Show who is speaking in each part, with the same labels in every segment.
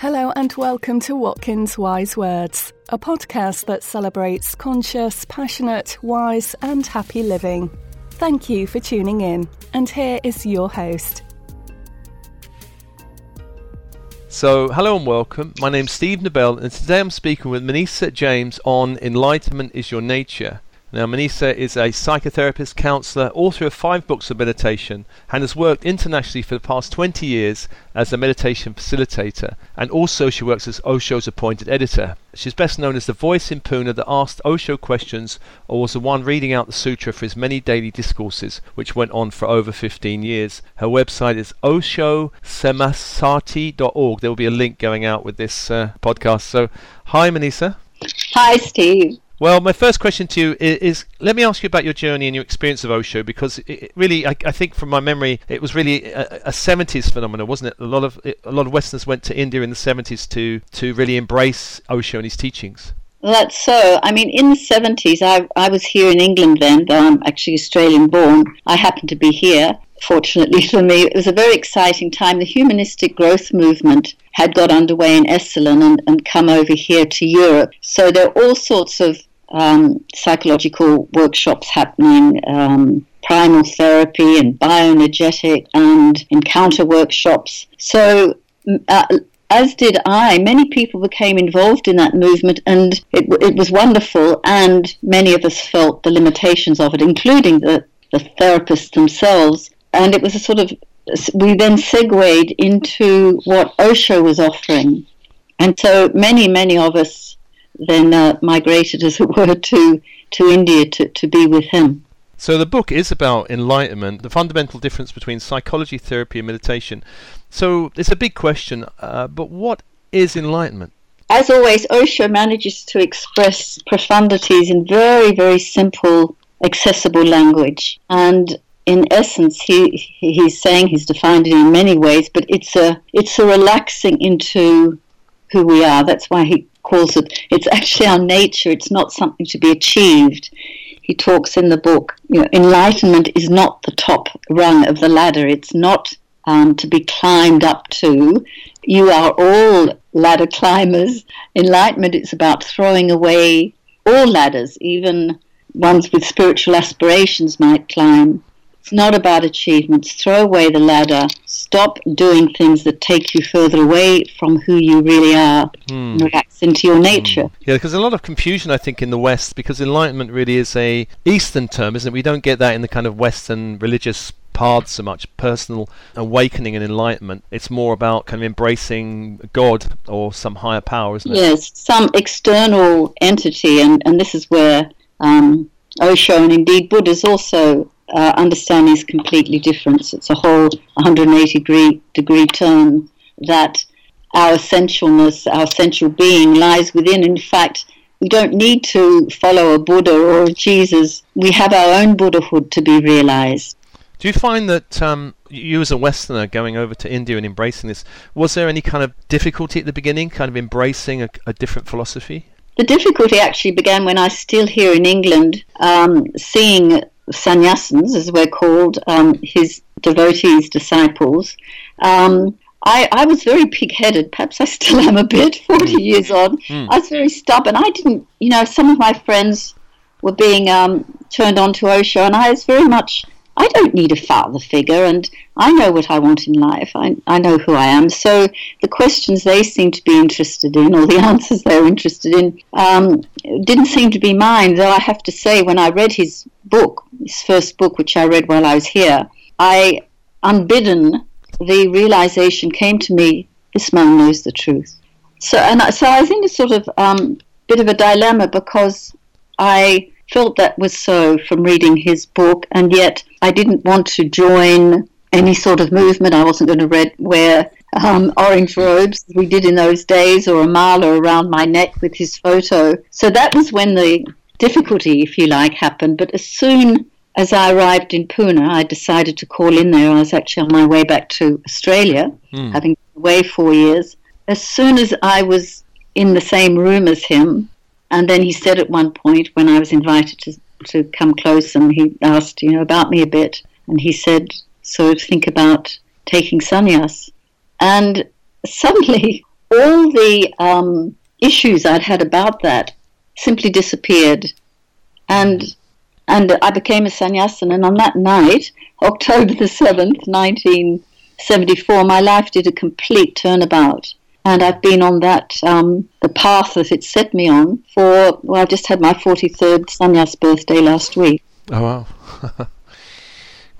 Speaker 1: Hello and welcome to Watkins Wise Words, a podcast that celebrates conscious, passionate, wise, and happy living. Thank you for tuning in, and here is your host.
Speaker 2: So, hello and welcome. My name's Steve Nobel, and today I'm speaking with Maneesha James on Enlightenment is Your Nature. Now, Maneesha is a psychotherapist, counselor, author of five books of meditation, and has worked internationally for the past 20 years as a meditation facilitator. And also, she works as Osho's appointed editor. She's best known as the voice in Pune that asked Osho questions, or was the one reading out the sutra for his many daily discourses, which went on for over 15 years. Her website is oshosamasati.org. There will be a link going out with this uh, podcast. So, hi, Maneesha.
Speaker 3: Hi, Steve.
Speaker 2: Well, my first question to you is, is, let me ask you about your journey and your experience of Osho because it really, I, I think from my memory, it was really a, a, 70s phenomenon, wasn't it? A lot of a lot of Westerners went to India in the 70s to to really embrace Osho and his teachings.
Speaker 3: that's so. I mean, in the 70s, I, I was here in England then, though I'm actually Australian born. I happened to be here. Fortunately for me, it was a very exciting time. The humanistic growth movement had got underway in Esalen and, and come over here to Europe. So there are all sorts of um, psychological workshops happening, um, primal therapy and bioenergetic and encounter workshops. So, uh, as did I, many people became involved in that movement and it, it was wonderful. And many of us felt the limitations of it, including the, the therapists themselves. And it was a sort of, we then segued into what Osho was offering. And so many, many of us then uh, migrated, as it were, to to India to, to be with him.
Speaker 2: So the book is about enlightenment, the fundamental difference between psychology, therapy, and meditation. So it's a big question, uh, but what is enlightenment?
Speaker 3: As always, Osho manages to express profundities in very, very simple, accessible language. And in essence, he he's saying he's defined it in many ways, but it's a it's a relaxing into who we are. That's why he calls it, it's actually our nature, it's not something to be achieved. He talks in the book, you know, enlightenment is not the top rung of the ladder, it's not um, to be climbed up to. You are all ladder climbers. Enlightenment is about throwing away all ladders, even ones with spiritual aspirations might climb. It's not about achievements. Throw away the ladder. Stop doing things that take you further away from who you really are. Mm. Relax into your nature. Mm.
Speaker 2: Yeah, because a lot of confusion, I think, in the West, because enlightenment really is a Eastern term, isn't it? We don't get that in the kind of Western religious paths so much personal awakening and enlightenment it's more about kind of embracing god or some higher power isn't it
Speaker 3: yes some external entity and, and this is where um, osho and indeed buddha's also uh, understanding is completely different. It's a whole 180 degree, degree turn that our essentialness, our essential being lies within. In fact, we don't need to follow a Buddha or a Jesus. We have our own Buddhahood to be realized.
Speaker 2: Do you find that um, you, as a Westerner, going over to India and embracing this, was there any kind of difficulty at the beginning, kind of embracing a, a different philosophy?
Speaker 3: The difficulty actually began when I was still here in England, um, seeing sannyasins, as we're called, um, his devotees, disciples. Um, I, I, was very pig-headed. Perhaps I still am a bit. Forty mm. years on, mm. I was very stubborn. I didn't, you know, some of my friends were being um, turned on to Osho, and I was very much I don't need a father figure, and I know what I want in life. I, I know who I am. So the questions they seem to be interested in, or the answers they're interested in, um, didn't seem to be mine. Though I have to say, when I read his book, his first book, which I read while I was here, I, unbidden, the realization came to me: this man knows the truth. So, and so I was in a sort of um, bit of a dilemma because I felt that was so from reading his book, and yet I didn't want to join any sort of movement. I wasn't going to read, wear um, orange robes we did in those days, or a mala around my neck with his photo. So that was when the difficulty, if you like, happened. But as soon as I arrived in Pune, I decided to call in there. I was actually on my way back to Australia, mm. having been away four years. As soon as I was in the same room as him, and then he said at one point when I was invited to, to come close and he asked, you know, about me a bit. And he said, so think about taking sannyas. And suddenly all the um, issues I'd had about that simply disappeared, and and I became a sannyasin. And on that night, October the seventh, nineteen seventy four, my life did a complete turnabout. And I've been on that um, the path that it set me on for well, I just had my forty third sannyas birthday last week.
Speaker 2: Oh wow.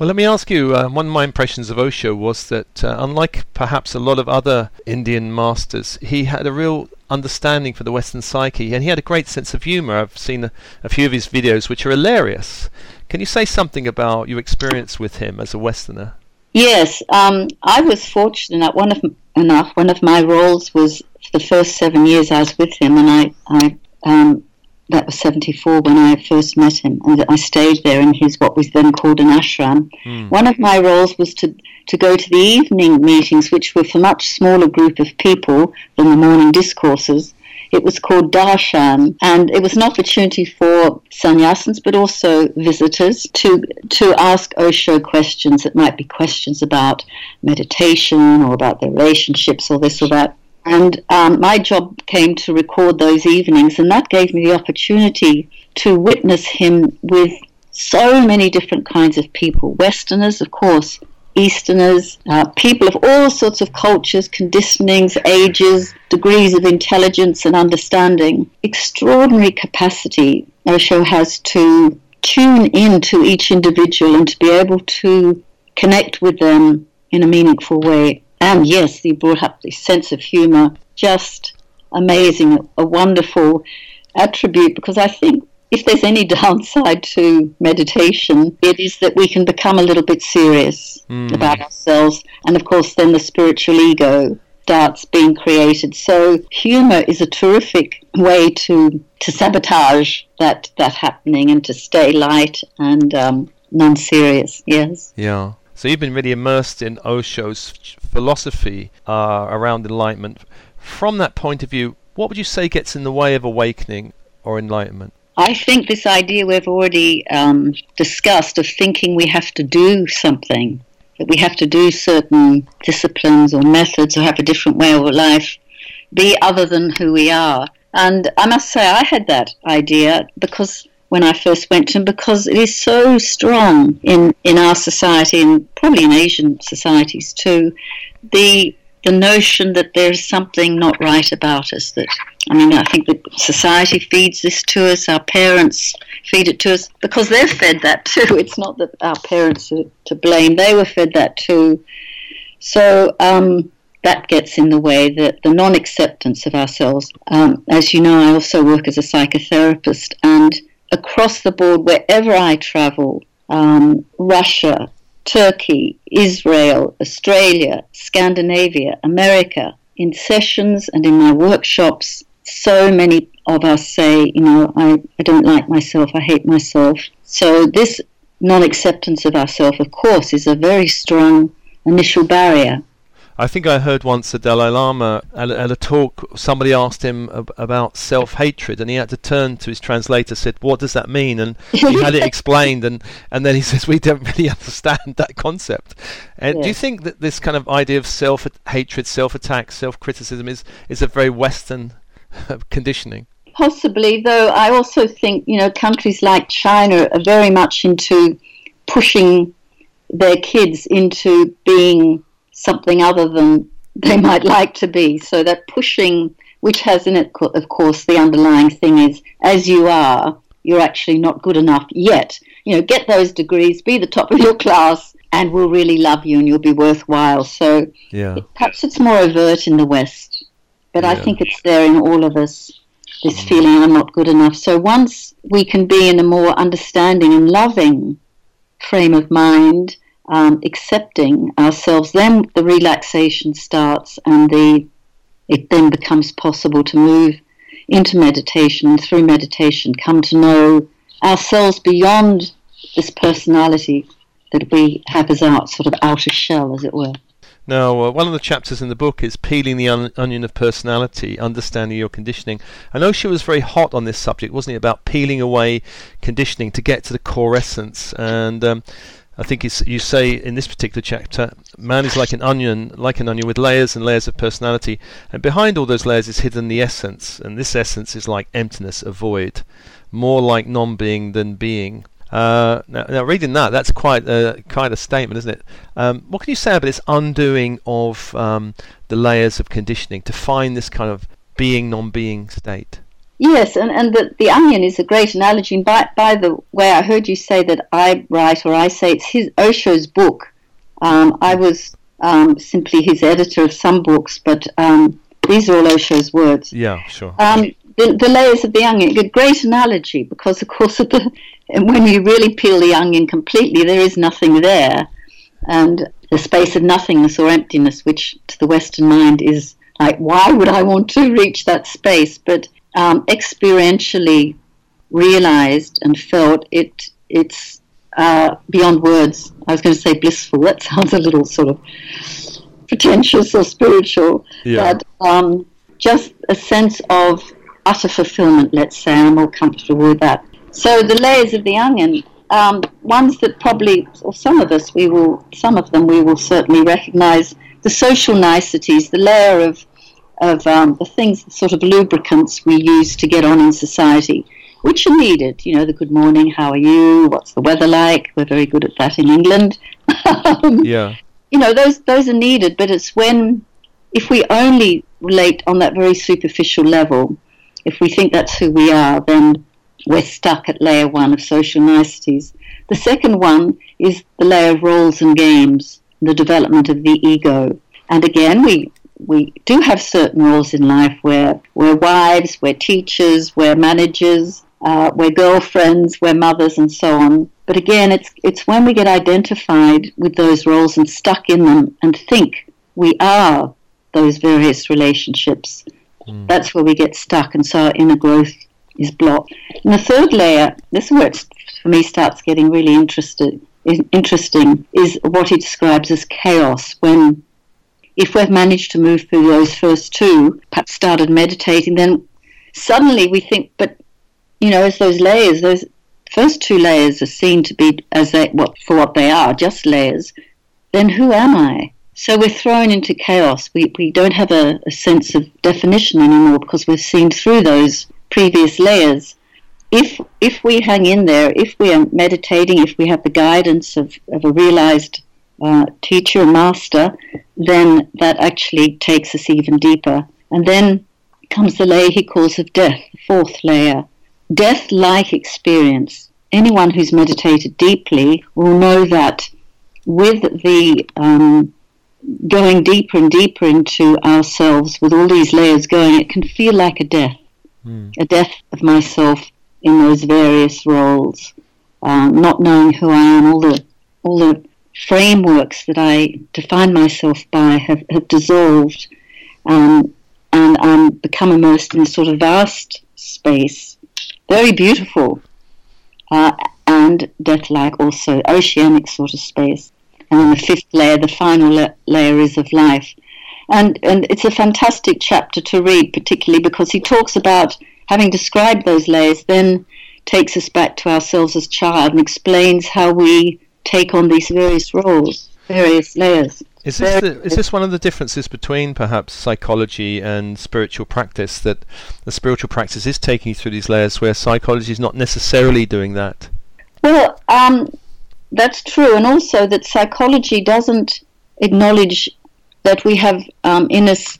Speaker 2: Well, let me ask you. Uh, one of my impressions of Osho was that, uh, unlike perhaps a lot of other Indian masters, he had a real understanding for the Western psyche, and he had a great sense of humour. I've seen a, a few of his videos, which are hilarious. Can you say something about your experience with him as a Westerner?
Speaker 3: Yes, um, I was fortunate one of enough. One of my roles was for the first seven years I was with him, and I, I um, that was 74 when I first met him, and I stayed there in his what was then called an ashram. Mm. One of my roles was to, to go to the evening meetings, which were for a much smaller group of people than the morning discourses. It was called darshan, and it was an opportunity for sannyasins, but also visitors, to to ask Osho questions. It might be questions about meditation or about their relationships or this or that. And um, my job came to record those evenings, and that gave me the opportunity to witness him with so many different kinds of people Westerners, of course, Easterners, uh, people of all sorts of cultures, conditionings, ages, degrees of intelligence and understanding. Extraordinary capacity Osho has to tune in to each individual and to be able to connect with them in a meaningful way. And yes, he brought up the sense of humor, just amazing, a wonderful attribute because I think if there's any downside to meditation, it is that we can become a little bit serious mm. about ourselves. And of course, then the spiritual ego starts being created. So humor is a terrific way to to sabotage that that happening and to stay light and um, non-serious. Yes.
Speaker 2: Yeah. So you've been really immersed in Osho's philosophy uh, around enlightenment. From that point of view, what would you say gets in the way of awakening or enlightenment?
Speaker 3: I think this idea we've already um, discussed of thinking we have to do something, that we have to do certain disciplines or methods or have a different way of life, be other than who we are. And I must say, I had that idea because when I first went to them because it is so strong in, in our society and probably in Asian societies too. The the notion that there's something not right about us. That I mean, I think that society feeds this to us. Our parents feed it to us because they're fed that too. It's not that our parents are to blame; they were fed that too. So um, that gets in the way. That the non-acceptance of ourselves. Um, as you know, I also work as a psychotherapist, and across the board, wherever I travel, um, Russia, Turkey, Israel, Australia, Scandinavia, America, in sessions and in my workshops, so many of us say, you know, I, I don't like myself, I hate myself. So this non acceptance of ourselves, of course, is a very strong initial barrier.
Speaker 2: I think I heard once the Dalai Lama at, at a talk, somebody asked him ab- about self hatred, and he had to turn to his translator, said, What does that mean? And he had it explained, and, and then he says, We don't really understand that concept. And yeah. do you think that this kind of idea of self hatred, self attack, self criticism is, is a very Western uh, conditioning?
Speaker 3: Possibly, though I also think, you know, countries like China are very much into pushing their kids into being something other than they might like to be. So that pushing, which has in it, of course, the underlying thing is as you are, you're actually not good enough yet. You know, get those degrees, be the top of your class, and we'll really love you and you'll be worthwhile. So yeah. perhaps it's more overt in the West, but yeah. I think it's there in all of us. This mm. feeling I'm not good enough. So once we can be in a more understanding and loving frame of mind, um, accepting ourselves, then the relaxation starts and the it then becomes possible to move into meditation and through meditation come to know ourselves beyond this personality that we have as our sort of outer shell, as it were.
Speaker 2: Now, uh, one of the chapters in the book is peeling the un- onion of personality, understanding your conditioning. I know she was very hot on this subject, wasn't it? About peeling away conditioning to get to the core essence. And um, I think you say in this particular chapter, man is like an onion, like an onion with layers and layers of personality, and behind all those layers is hidden the essence, and this essence is like emptiness, a void, more like non-being than being. Uh, now, now, reading that, that's quite a quite a statement, isn't it? Um, what can you say about this undoing of um, the layers of conditioning to find this kind of being, non-being state?
Speaker 3: Yes, and, and the, the onion is a great analogy. And by, by the way, I heard you say that I write or I say it's his Osho's book. Um, I was um, simply his editor of some books, but um, these are all Osho's words.
Speaker 2: Yeah, sure.
Speaker 3: Um, the, the layers of the onion, a great analogy because, of course, of the, when you really peel the onion completely, there is nothing there. And the space of nothingness or emptiness, which to the Western mind is like, why would I want to reach that space? But um, experientially realized and felt it, it's uh, beyond words. I was going to say blissful. That sounds a little sort of pretentious or spiritual. Yeah. But um, just a sense of utter fulfillment, let's say. I'm more comfortable with that. So the layers of the onion, um, ones that probably, or some of us, we will, some of them we will certainly recognize the social niceties, the layer of of um, the things, the sort of lubricants we use to get on in society, which are needed. You know, the good morning, how are you? What's the weather like? We're very good at that in England.
Speaker 2: Um, yeah.
Speaker 3: You know, those those are needed, but it's when if we only relate on that very superficial level, if we think that's who we are, then we're stuck at layer one of social niceties. The second one is the layer of roles and games, the development of the ego. And again, we, we do have certain roles in life where we're wives, we're teachers, we're managers, uh, we're girlfriends, we're mothers, and so on. But again, it's, it's when we get identified with those roles and stuck in them and think we are those various relationships. Mm. That's where we get stuck, and so our inner growth is blocked. And the third layer, this is where it, for me starts getting really interested, interesting, is what he describes as chaos. When, if we've managed to move through those first two, perhaps started meditating, then suddenly we think, but you know, as those layers, those first two layers are seen to be as they, what for what they are, just layers. Then who am I? So we're thrown into chaos. We, we don't have a, a sense of definition anymore because we've seen through those previous layers. If, if we hang in there, if we are meditating, if we have the guidance of, of a realized uh, teacher master, then that actually takes us even deeper. And then comes the layer he calls of death, the fourth layer. Death like experience. Anyone who's meditated deeply will know that with the um, going deeper and deeper into ourselves with all these layers going, it can feel like a death, mm. a death of myself in those various roles, um, not knowing who I am, all the all the frameworks that I define myself by have, have dissolved, um, and I'm become immersed in a sort of vast space, very beautiful, uh, and death-like also, oceanic sort of space. And then the fifth layer, the final la- layer, is of life. And, and it's a fantastic chapter to read, particularly because he talks about having described those layers, then takes us back to ourselves as child and explains how we take on these various roles, various layers.
Speaker 2: Is this, the, is this one of the differences between perhaps psychology and spiritual practice? That the spiritual practice is taking you through these layers, where psychology is not necessarily doing that.
Speaker 3: Well, um, that's true, and also that psychology doesn't acknowledge that we have um, in us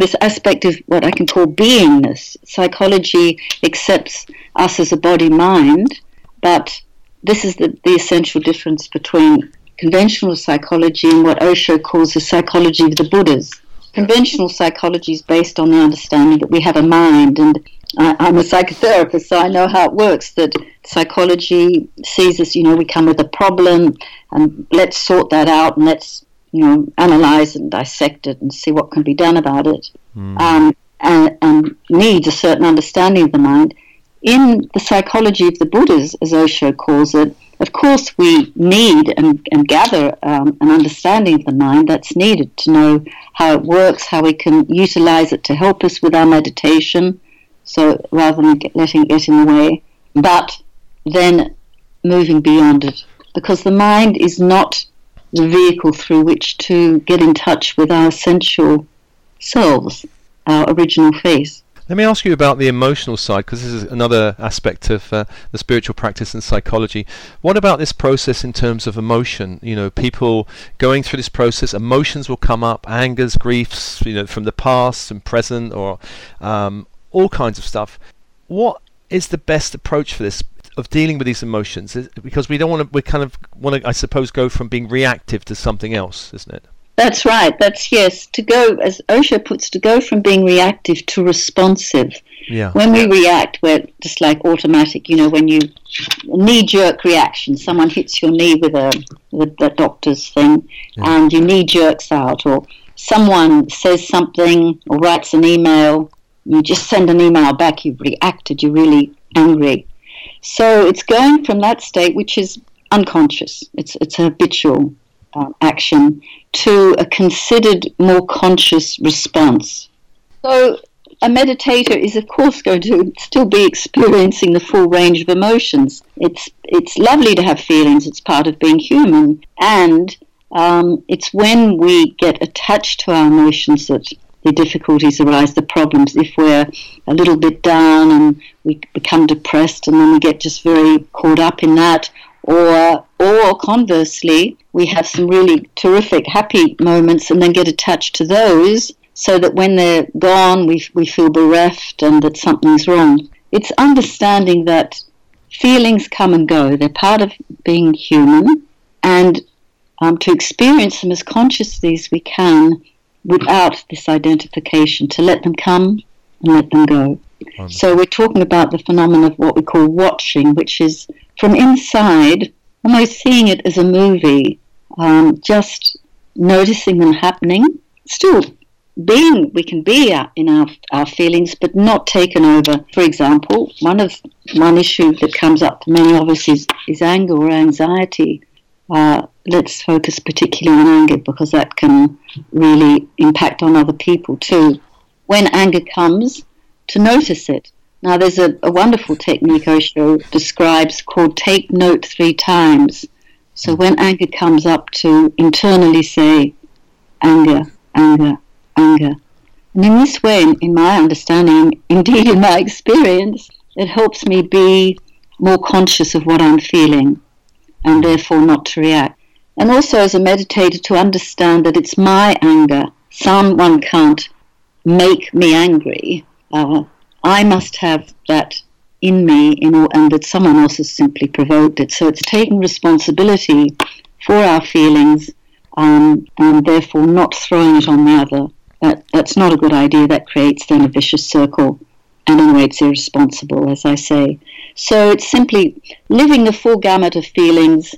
Speaker 3: this aspect of what I can call beingness. Psychology accepts us as a body mind, but this is the, the essential difference between conventional psychology and what Osho calls the psychology of the Buddhas. Conventional psychology is based on the understanding that we have a mind and I, am a psychotherapist, so I know how it works. That psychology sees us, you know, we come with a problem, and let's sort that out, and let's, you know, analyze and dissect it, and see what can be done about it. Mm. Um, and, and needs a certain understanding of the mind. In the psychology of the Buddhas, as Osho calls it, of course, we need and, and gather um, an understanding of the mind that's needed to know how it works, how we can utilize it to help us with our meditation, so rather than letting it get in the way, but then moving beyond it because the mind is not the vehicle through which to get in touch with our essential selves, our original face.
Speaker 2: Let me ask you about the emotional side, because this is another aspect of uh, the spiritual practice and psychology. What about this process in terms of emotion? You know, people going through this process, emotions will come up, angers, griefs, you know, from the past and present, or um, all kinds of stuff. What is the best approach for this? Of dealing with these emotions, because we don't want to. We kind of want to, I suppose, go from being reactive to something else, isn't it?
Speaker 3: That's right. That's yes. To go, as Osho puts, to go from being reactive to responsive.
Speaker 2: Yeah.
Speaker 3: When we react, we're just like automatic. You know, when you knee-jerk reaction, someone hits your knee with a with the doctor's thing, yeah. and your knee jerks out, or someone says something or writes an email, you just send an email back. You've reacted. You're really angry. So it's going from that state, which is unconscious. It's it's habitual um, action to a considered, more conscious response. So, a meditator is, of course, going to still be experiencing the full range of emotions. It's it's lovely to have feelings; it's part of being human, and um, it's when we get attached to our emotions that the difficulties arise, the problems. If we're a little bit down and we become depressed, and then we get just very caught up in that, or or conversely, we have some really terrific happy moments and then get attached to those so that when they're gone, we, we feel bereft and that something's wrong. It's understanding that feelings come and go, they're part of being human, and um, to experience them as consciously as we can without this identification, to let them come and let them go. So we're talking about the phenomenon of what we call watching, which is from inside, almost seeing it as a movie, um, just noticing them happening, still being, we can be in our, our feelings, but not taken over. For example, one of one issue that comes up for many of us is, is anger or anxiety. Uh, let's focus particularly on anger because that can really impact on other people too. When anger comes, to notice it. Now, there's a, a wonderful technique Osho describes called take note three times. So when anger comes up, to internally say, anger, anger, anger. And in this way, in, in my understanding, indeed in my experience, it helps me be more conscious of what I'm feeling and therefore not to react. And also as a meditator to understand that it's my anger. Someone can't make me angry. Uh, I must have that in me, and that someone else has simply provoked it. So it's taking responsibility for our feelings um, and therefore not throwing it on the other. That, that's not a good idea. That creates then a vicious circle. And anyway, it's irresponsible, as I say. So it's simply living the full gamut of feelings,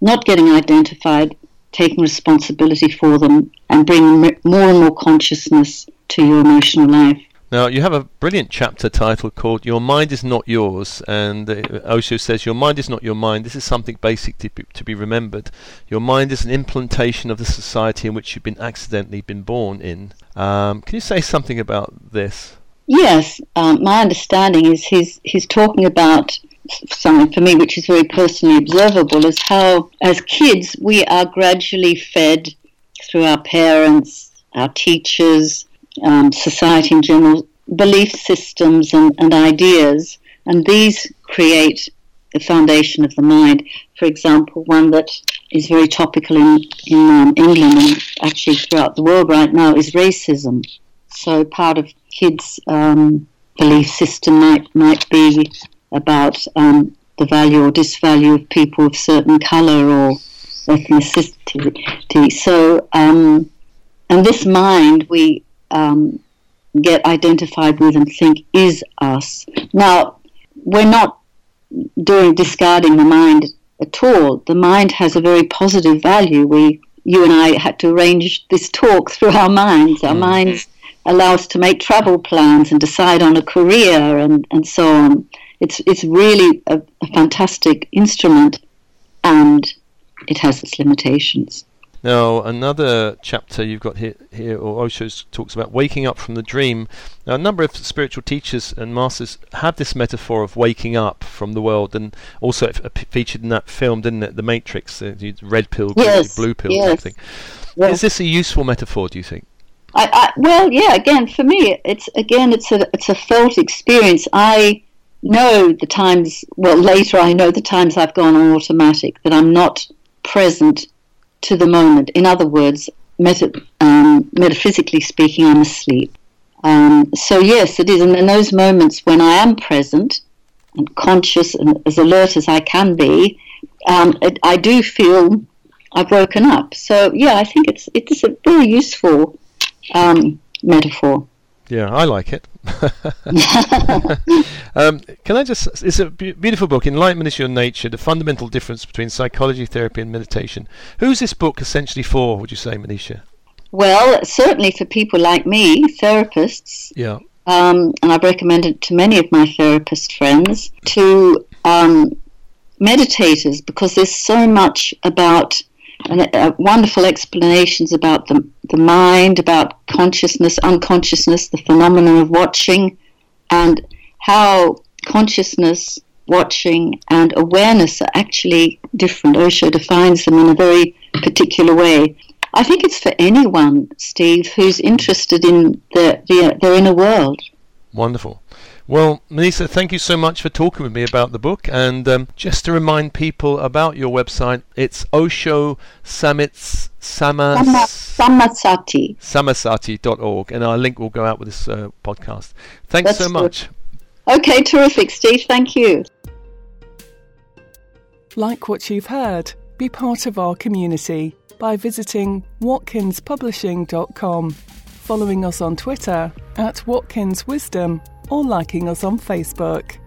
Speaker 3: not getting identified, taking responsibility for them, and bringing more and more consciousness to your emotional life.
Speaker 2: Now, you have a brilliant chapter title called Your Mind is Not Yours, and uh, Osho says, Your mind is not your mind. This is something basic to be, to be remembered. Your mind is an implantation of the society in which you've been accidentally been born in. Um, can you say something about this?
Speaker 3: Yes, um, my understanding is he's, he's talking about something for me which is very personally observable is how, as kids, we are gradually fed through our parents, our teachers, um, society in general, belief systems and, and ideas, and these create the foundation of the mind. For example, one that is very topical in, in um, England and actually throughout the world right now is racism. So part of kids' um, belief system might might be about um, the value or disvalue of people of certain color or ethnicity. So, um, and this mind we um, get identified with and think is us. Now, we're not doing discarding the mind at all. The mind has a very positive value. We, you and I, had to arrange this talk through our minds. Our mm. minds allow us to make travel plans and decide on a career and, and so on. It's it's really a, a fantastic instrument, and it has its limitations.
Speaker 2: Now, another chapter you've got here, here or Osho talks about waking up from the dream. Now, a number of spiritual teachers and masters have this metaphor of waking up from the world, and also it featured in that film, didn't it? The Matrix, the red pill,
Speaker 3: yes,
Speaker 2: blue pill,
Speaker 3: yes.
Speaker 2: something. Yes. Is this a useful metaphor? Do you think?
Speaker 3: I, I, well, yeah. Again, for me, it's again, it's a it's a felt experience. I know the times. Well, later I know the times I've gone on automatic that I'm not present to the moment. In other words, meta, um, metaphysically speaking, I'm asleep. Um, so yes, it is. And in those moments when I am present and conscious and as alert as I can be, um, it, I do feel I've woken up. So yeah, I think it's it is a very useful um, metaphor.
Speaker 2: Yeah, I like it. um, can I just? It's a beautiful book. Enlightenment is your nature. The fundamental difference between psychology, therapy, and meditation. Who's this book essentially for? Would you say, Maneesha?
Speaker 3: Well, certainly for people like me, therapists.
Speaker 2: Yeah.
Speaker 3: Um, and I've recommended to many of my therapist friends to um, meditators because there's so much about and uh, wonderful explanations about the, the mind, about consciousness, unconsciousness, the phenomenon of watching, and how consciousness, watching, and awareness are actually different. Osho defines them in a very particular way. I think it's for anyone, Steve, who's interested in the, the, their inner world.
Speaker 2: Wonderful. Well, Maneesha, thank you so much for talking with me about the book. And um, just to remind people about your website, it's Osho Samits Samas,
Speaker 3: Samasati.
Speaker 2: Samasati.org. And our link will go out with this uh, podcast. Thanks That's so much.
Speaker 3: Good. Okay, terrific, Steve. Thank you.
Speaker 1: Like what you've heard, be part of our community by visiting watkinspublishing.com, following us on Twitter at Watkins Wisdom or liking us on Facebook.